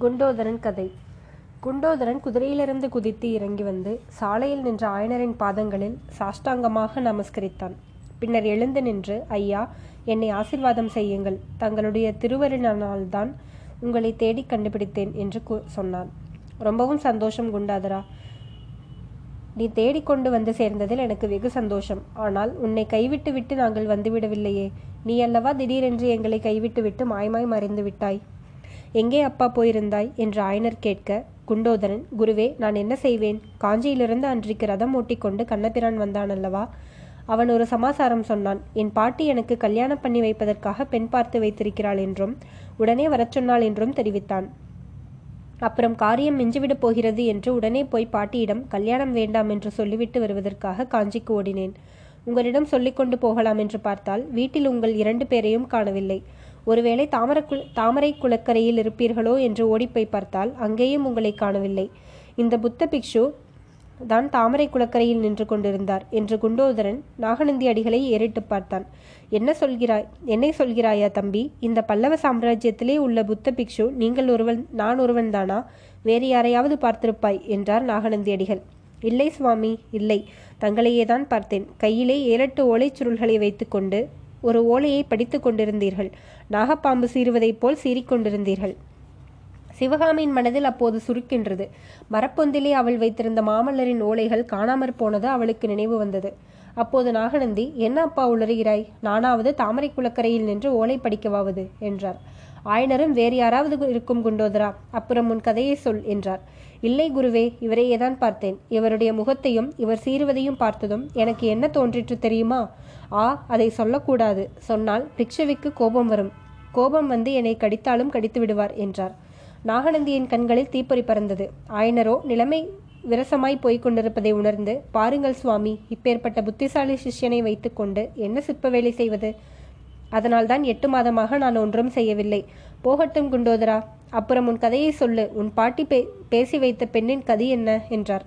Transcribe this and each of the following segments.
குண்டோதரன் கதை. குண்டோதரன் குதிரையிலிருந்து குதித்து இறங்கி வந்து சாலையில் நின்ற ஆயனரின் பாதங்களில் சாஷ்டாங்கமாக நமஸ்கரித்தான். பின்னர் எழுந்து நின்று ஐயா என்னை ஆசிர்வாதம் செய்யுங்கள். தங்களுடைய திருவருளினால்தான் உங்களை தேடி கண்டுபிடித்தேன் என்று சொன்னான். ரொம்பவும் சந்தோஷம் குண்டாதரா. நீ தேடிக்கொண்டு வந்து சேர்ந்ததில் எனக்கு வெகு சந்தோஷம். ஆனால் உன்னை கைவிட்டு விட்டு நாங்கள் வந்துவிடவில்லையே நீ அல்லவா திடீரென்று எங்களை கைவிட்டு விட்டு மாயமாய் மறைந்து விட்டாய்? எங்கே அப்பா போயிருந்தாய்? என்று ஆயனர் கேட்க குண்டோதரன் குருவே நான் என்ன செய்வேன்? காஞ்சியிலிருந்து அன்றைக்கு ரதம் ஓட்டிக்கொண்டு கண்ணபிரான் வந்தான் அல்லவா அவன் ஒரு சமாசாரம் சொன்னான். என் பாட்டி எனக்கு கல்யாணம் பண்ணி வைப்பதற்காக பெண் பார்த்து வைத்திருக்கிறாள் என்றும் உடனே வரச் சொன்னாள் என்றும் தெரிவித்தான். அப்புறம் காரியம் மிஞ்சிவிடப் போகிறது என்று உடனே போய் பாட்டியிடம் கல்யாணம் வேண்டாம் என்று சொல்லிவிட்டு வருவதற்காக காஞ்சிக்கு ஓடினேன். உங்களிடம் சொல்லிக்கொண்டு போகலாம் என்று பார்த்தால் வீட்டில் உங்கள் இரண்டு பேரையும் காணவில்லை. ஒருவேளை தாமரை தாமரை குளக்கரையில் இருப்பீர்களோ என்று ஓடிப்போய் பார்த்தால் அங்கேயும் உங்களை காணவில்லை. இந்த புத்த பிக்ஷு தான் தாமரை குளக்கரையில் நின்று கொண்டிருந்தார் என்று குண்டோதரன் நாகநந்தி அடிகளை ஏறிட்டு பார்த்தான். என்ன சொல்கிறாய் என்னை சொல்கிறாயா தம்பி? இந்த பல்லவ சாம்ராஜ்யத்திலே உள்ள புத்த பிக்ஷு நீங்கள் ஒருவன் நான் ஒருவன் தானா? வேறு யாரையாவது பார்த்திருப்பாய் என்றார் நாகநந்தி அடிகள். இல்லை சுவாமி இல்லை. தங்களையே தான் பார்த்தேன். கையிலே ஏழெட்டு ஓலைச் சுருள்களை வைத்துக்கொண்டு ஒரு ஓலையை படித்துக் கொண்டிருந்தீர்கள். நாகப்பாம்பு சீறுவதைப் போல் சீறிக்கொண்டிருந்தீர்கள். சிவகாமியின் மனதில் அப்போது சுருக்கின்றது. மரப்பொந்திலே அவள் வைத்திருந்த மாமல்லரின் ஓலைகள் காணாமற் போனது அவளுக்கு நினைவு வந்தது. அப்போது நாகநந்தி என்ன அப்பா உளறுகிறாய்? நானாவது தாமரை குளக்கரையில் நின்று ஓலை படிக்கவாவது என்றார். ஆயனரும் வேறு யாராவது இருக்கும் குண்டோதரா? அப்புறம் உன் கதையை சொல் என்றார். இல்லை குருவே இவரையே தான் பார்த்தேன். இவருடைய முகத்தையும் இவர் சீருவதையும் பார்த்ததும் எனக்கு என்ன தோன்றிற்று தெரியுமா? ஆ அதை சொல்லக்கூடாது. சொன்னால் பிக்ஷுவிக்கு கோபம் வரும். கோபம் வந்து என்னை கடித்தாலும் கடித்து விடுவார் என்றார். நாகநந்தியின் கண்களில் தீப்பொறி பறந்தது. ஆயனரோ நிலைமை விரசமாய் போய்க் கொண்டிருப்பதை உணர்ந்து பாருங்கள் சுவாமி இப்பேற்பட்ட புத்திசாலி சிஷ்யனை வைத்துக்கொண்டு என்ன சிற்ப வேலை செய்வது அதனால்தான் எட்டு மாதமாக நான் ஒன்றும் செய்யவில்லை. போகட்டும் குண்டோதரா அப்புறம் உன் கதையை சொல்லு. உன் பாட்டி பே பேசி வைத்த பெண்ணின் கதி என்ன? என்றார்.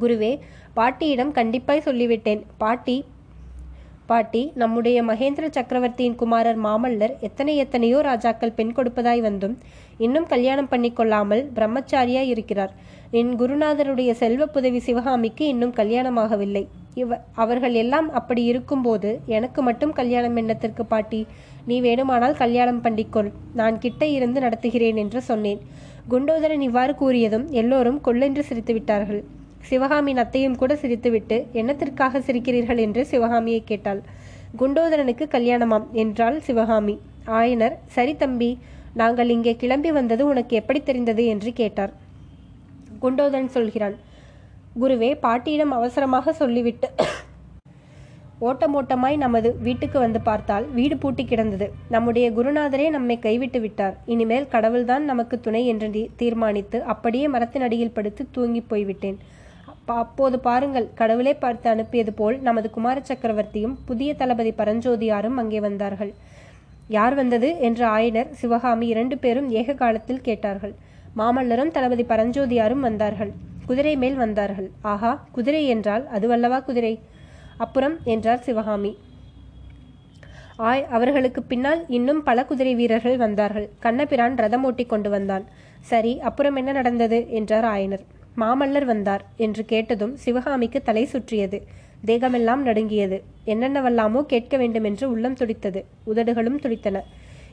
குருவே பாட்டியிடம் கண்டிப்பாய் சொல்லிவிட்டேன். பாட்டி பாட்டி நம்முடைய மகேந்திர சக்கரவர்த்தியின் குமாரர் மாமல்லர் எத்தனை எத்தனையோ ராஜாக்கள் பெண் கொடுப்பதாய் வந்தும் இன்னும் கல்யாணம் பண்ணிக்கொள்ளாமல் பிரம்மச்சாரியாய் இருக்கிறார். என் குருநாதருடைய செல்வ புதவி சிவகாமிக்கு இன்னும் கல்யாணமாகவில்லை. இவ அவர்கள் எல்லாம் அப்படி இருக்கும்போது எனக்கு மட்டும் கல்யாணம் எண்ணத்திற்கு பாட்டி? நீ வேணுமானால் கல்யாணம் பண்ணிக்கொள். நான் கிட்ட இருந்து நடத்துகிறேன் என்று சொன்னேன். குண்டோதரன் இவ்வாறு கூறியதும் எல்லோரும் கொள்ளென்று சிரித்து விட்டார்கள் சிவகாமியின் அத்தையும் கூட சிரித்துவிட்டு என்னத்திற்காக சிரிக்கிறீர்கள்? என்று சிவகாமியை கேட்டாள். குண்டோதரனுக்கு கல்யாணமாம் என்றாள் சிவகாமி. ஆயனர் சரி தம்பி நாங்கள் இங்கே கிளம்பி வந்தது உனக்கு எப்படி தெரிந்தது? என்று கேட்டார். குண்டோதரன் சொல்கிறான். குருவே பாட்டியிடம் அவசரமாக சொல்லிவிட்டு ஓட்டமோட்டமாய் நமது வீட்டுக்கு வந்து பார்த்தால் வீடு பூட்டி கிடந்தது. நம்முடைய குருநாதரே நம்மை கைவிட்டு விட்டார். இனிமேல் கடவுள்தான் நமக்கு துணை என்று தீர்மானித்து அப்படியே மரத்தின் அடியில் படுத்து தூங்கி போய்விட்டேன். அப்போது பாருங்கள். கடவுளே பார்த்து அனுப்பியது போல் நமது குமார சக்கரவர்த்தியும் புதிய தளபதி பரஞ்சோதியாரும் அங்கே வந்தார்கள். யார் வந்தது? என்று ஆயனர் சிவகாமி இரண்டு பேரும் ஏக காலத்தில் கேட்டார்கள். மாமல்லரும் தளபதி பரஞ்சோதியாரும் வந்தார்கள். குதிரை மேல் வந்தார்கள். ஆஹா குதிரை என்றால் அதுவல்லவா குதிரை? அப்புறம் என்றார் சிவகாமி. ஆய் அவர்களுக்கு பின்னால் இன்னும் பல குதிரை வீரர்கள் வந்தார்கள். கண்ணபிரான் ரதம் ஓட்டி கொண்டு வந்தான். சரி அப்புறம் என்ன நடந்தது? என்றார் ஆயனர். மாமல்லர் வந்தார் என்று கேட்டதும் சிவகாமிக்கு தலை சுற்றியது. தேகமெல்லாம் நடுங்கியது. என்னென்னவெல்லாமோ கேட்க வேண்டும் என்று உள்ளம் துடித்தது. உதடுகளும் துடித்தன.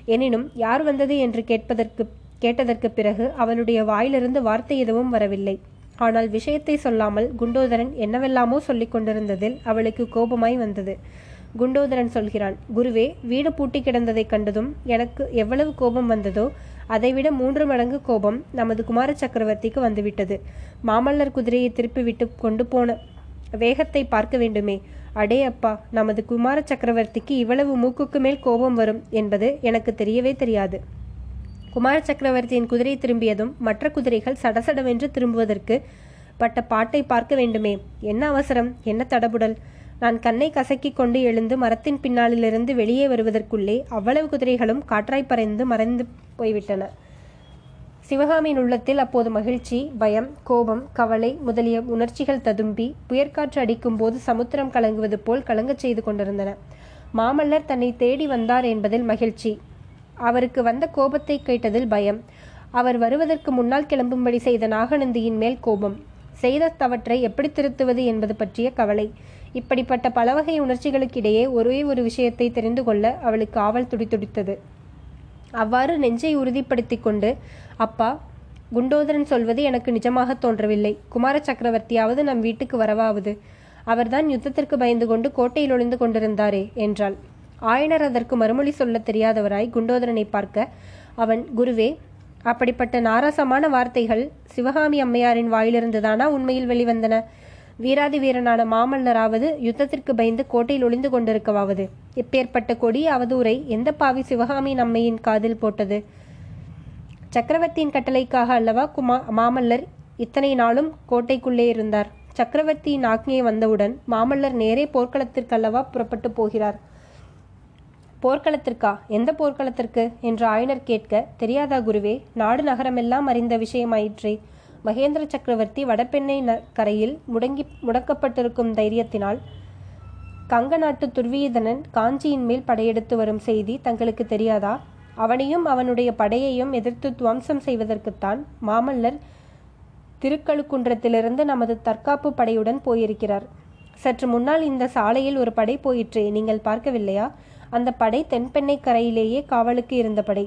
எனினும் யார் வந்தது என்று கேட்பதற்கு கேட்டதற்கு பிறகு அவளுடைய வாயிலிருந்து வார்த்தை எதுவும் வரவில்லை. ஆனால் விஷயத்தை சொல்லாமல் குண்டோதரன் என்னவெல்லாமோ சொல்லிக் கொண்டிருந்ததில் அவளுக்கு கோபமாய் வந்தது. குண்டோதரன் சொல்கிறான் குருவே வீடு பூட்டி கிடந்ததைக் கண்டதும் எனக்கு எவ்வளவு கோபம் வந்ததோ அதைவிட மூன்று மடங்கு கோபம் நமது குமார சக்கரவர்த்திக்கு வந்துவிட்டது. மாமல்லர் குதிரையை திருப்பிவிட்டு கொண்டு போன வேகத்தை பார்க்க வேண்டுமே. அடே அப்பா நமது குமார சக்கரவர்த்திக்கு இவ்வளவு மூக்குக்கு மேல் கோபம் வரும் என்பது எனக்கு தெரியவே தெரியாது. குமார சக்கரவர்த்தியின் குதிரை திரும்பியதும் மற்ற குதிரைகள் சடசடவென்று திரும்புவதற்கு பட்ட பாட்டை பார்க்க வேண்டுமே. என்ன அவசரம்? என்ன தடபுடல்? நான் கண்ணை கசக்கிக் கொண்டு எழுந்து மரத்தின் பின்னாலிலிருந்து வெளியே வருவதற்குள்ளே அவ்வளவு குதிரைகளும் காற்றாய் பறைந்து மறைந்து போய்விட்டன. சிவகாமியின் உள்ளத்தில் அப்போது மகிழ்ச்சி பயம் கோபம் கவலை முதலிய உணர்ச்சிகள் ததும்பி புயற்காற்று அடிக்கும் போது சமுத்திரம் கலங்குவது போல் கலங்கச் செய்து கொண்டிருந்தன. மாமல்லர் தன்னை தேடி வந்தார் என்பதில் மகிழ்ச்சி. அவருக்கு வந்த கோபத்தை கேட்டதில் பயம். அவர் வருவதற்கு முன்னால் கிளம்பும்படி செய்த நாகநந்தியின் மேல் கோபம். செய்த தவற்றை எப்படி திருத்துவது என்பது பற்றிய கவலை. இப்படிப்பட்ட பல வகை உணர்ச்சிகளுக்கிடையே ஒரே ஒரு விஷயத்தை தெரிந்து கொள்ள அவளுக்கு ஆவல் துடித்துடித்தது அவ்வாறு நெஞ்சை உறுதிப்படுத்தி கொண்டு அப்பா குண்டோதரன் சொல்வது எனக்கு நிஜமாக தோன்றவில்லை. குமார சக்கரவர்த்தியாவது நம் வீட்டுக்கு வரவாவது. அவர்தான் யுத்தத்திற்கு பயந்து கொண்டு கோட்டையில் ஒளிந்து கொண்டிருந்தாரே என்றாள். ஆயனர் அதற்கு மறுமொழி சொல்லத் தெரியாதவராய் குண்டோதரனை பார்க்க அவன் குருவே அப்படிப்பட்ட நாராசமான வார்த்தைகள் சிவகாமி அம்மையாரின் வாயிலிருந்துதானா உண்மையில் வெளிவந்தன? வீராதி வீரனான மாமல்லராவது யுத்தத்திற்கு பயந்து கோட்டையில் ஒளிந்து கொண்டிருக்கவாவது. இப்பேற்பட்ட கொடிய அவதூரை எந்த பாவி சிவகாமி நம்மையின் காதில் போட்டது? சக்கரவர்த்தியின் கட்டளைக்காக அல்லவா குமா மாமல்லர் இத்தனை நாளும் கோட்டைக்குள்ளே இருந்தார். சக்கரவர்த்தியின் ஆக்ஞை வந்தவுடன் மாமல்லர் நேரே போர்க்களத்திற்கு அல்லவா புறப்பட்டு போகிறார். போர்க்களத்திற்கா? எந்த போர்க்களத்திற்கு? என்று ஆயனர் கேட்க தெரியாதா குருவே நாடு நகரமெல்லாம் அறிந்த விஷயமாயிற்றே. மகேந்திர சக்கரவர்த்தி வடபெண்ணை கரையில் முடங்கி முடக்கப்பட்டிருக்கும் தைரியத்தினால் கங்க நாட்டு துர்வீதனன் காஞ்சியின் மேல் படையெடுத்து வரும் செய்தி தங்களுக்கு தெரியாதா? அவனையும் அவனுடைய படையையும் எதிர்த்து துவம்சம் செய்வதற்குத்தான் மாமல்லர் திருக்கழுக்குன்றத்திலிருந்து நமது தற்காப்பு படையுடன் போயிருக்கிறார். சற்று முன்னால் இந்த சாலையில் ஒரு படை போயிற்று நீங்கள் பார்க்கவில்லையா? அந்த படை தென்பெண்ணை கரையிலேயே காவலுக்கு இருந்த படை.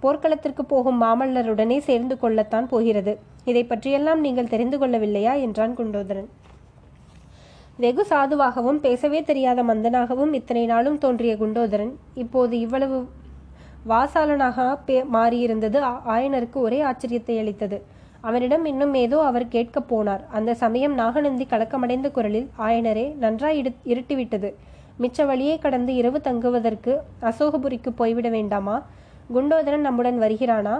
போர்க்களத்திற்கு போகும் மாமல்லருடனே சேர்ந்து கொள்ளத்தான் போகிறது. இதை பற்றியெல்லாம் நீங்கள் தெரிந்து கொள்ளவில்லையா? என்றான் குண்டோதரன். வெகு சாதுவாகவும் பேசவே தெரியாத மந்தனாகவும் இத்தனை நாளும் தோன்றிய குண்டோதரன் இப்போது இவ்வளவு வாசாலனாக பே மாறியிருந்தது ஆயனருக்கு ஒரே ஆச்சரியத்தை அளித்தது. அவனிடம் இன்னும் ஏதோ அவர் கேட்கப் போனார். அந்த சமயம் நாகநந்தி கலக்கமடைந்த குரலில் ஆயனரே நன்றாய் இடு இருட்டிவிட்டது. மிச்ச வழியே கடந்து இரவு தங்குவதற்கு அசோகபுரிக்கு போய்விட வேண்டாமா? குண்டோதரன் நம்முடன் வருகிறானா?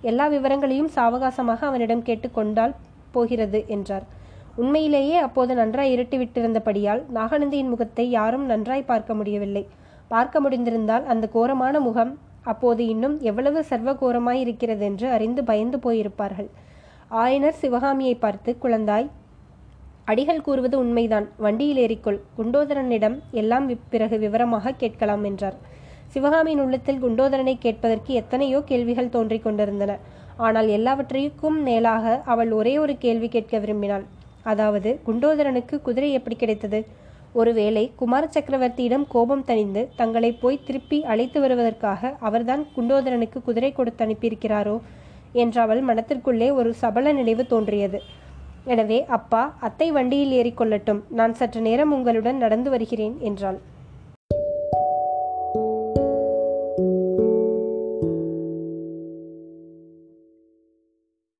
எல்லா விவரங்களையும் சாவகாசமாக அவனிடம் கேட்டுக்கொண்டால் போகிறது என்றார். உண்மையிலேயே அப்போது நன்றாய் இருட்டிவிட்டிருந்தபடியால் நாகநந்தியின் முகத்தை யாரும் நன்றாய் பார்க்க முடியவில்லை. பார்க்க முடிந்திருந்தால் அந்த கோரமான முகம் அப்போது இன்னும் எவ்வளவு சர்வ கோரமாய் இருக்கிறது என்று அறிந்து பயந்து போயிருப்பார்கள். ஆயனர் சிவகாமியை பார்த்து குழந்தாய் அடிகள் கூறுவது உண்மைதான். வண்டியில் ஏறிக்கொள். குண்டோதரனிடம் எல்லாம் பிறகு விவரமாக கேட்கலாம் என்றார். சிவகாமியின் உள்ளத்தில் குண்டோதரனை கேட்பதற்கு எத்தனையோ கேள்விகள் தோன்றிக் கொண்டிருந்தன. ஆனால் எல்லாவற்றையும் மேலாக அவள் ஒரே ஒரு கேள்வி கேட்க விரும்பினாள். அதாவது குண்டோதரனுக்கு குதிரை எப்படி கிடைத்தது? ஒருவேளை குமார சக்கரவர்த்தியிடம் கோபம் தணிந்து தங்களை போய் திருப்பி அழைத்து வருவதற்காக அவர்தான் குண்டோதரனுக்கு குதிரை கொடுத்து அனுப்பியிருக்கிறாரோ என்ற அவள் மனத்திற்குள்ளே ஒரு சபல நினைவு தோன்றியது. எனவே அப்பா அத்தை வண்டியில் ஏறிக்கொள்ளட்டும் நான் சற்று நேரம் உங்களுடன் நடந்து வருகிறேன் என்றாள்.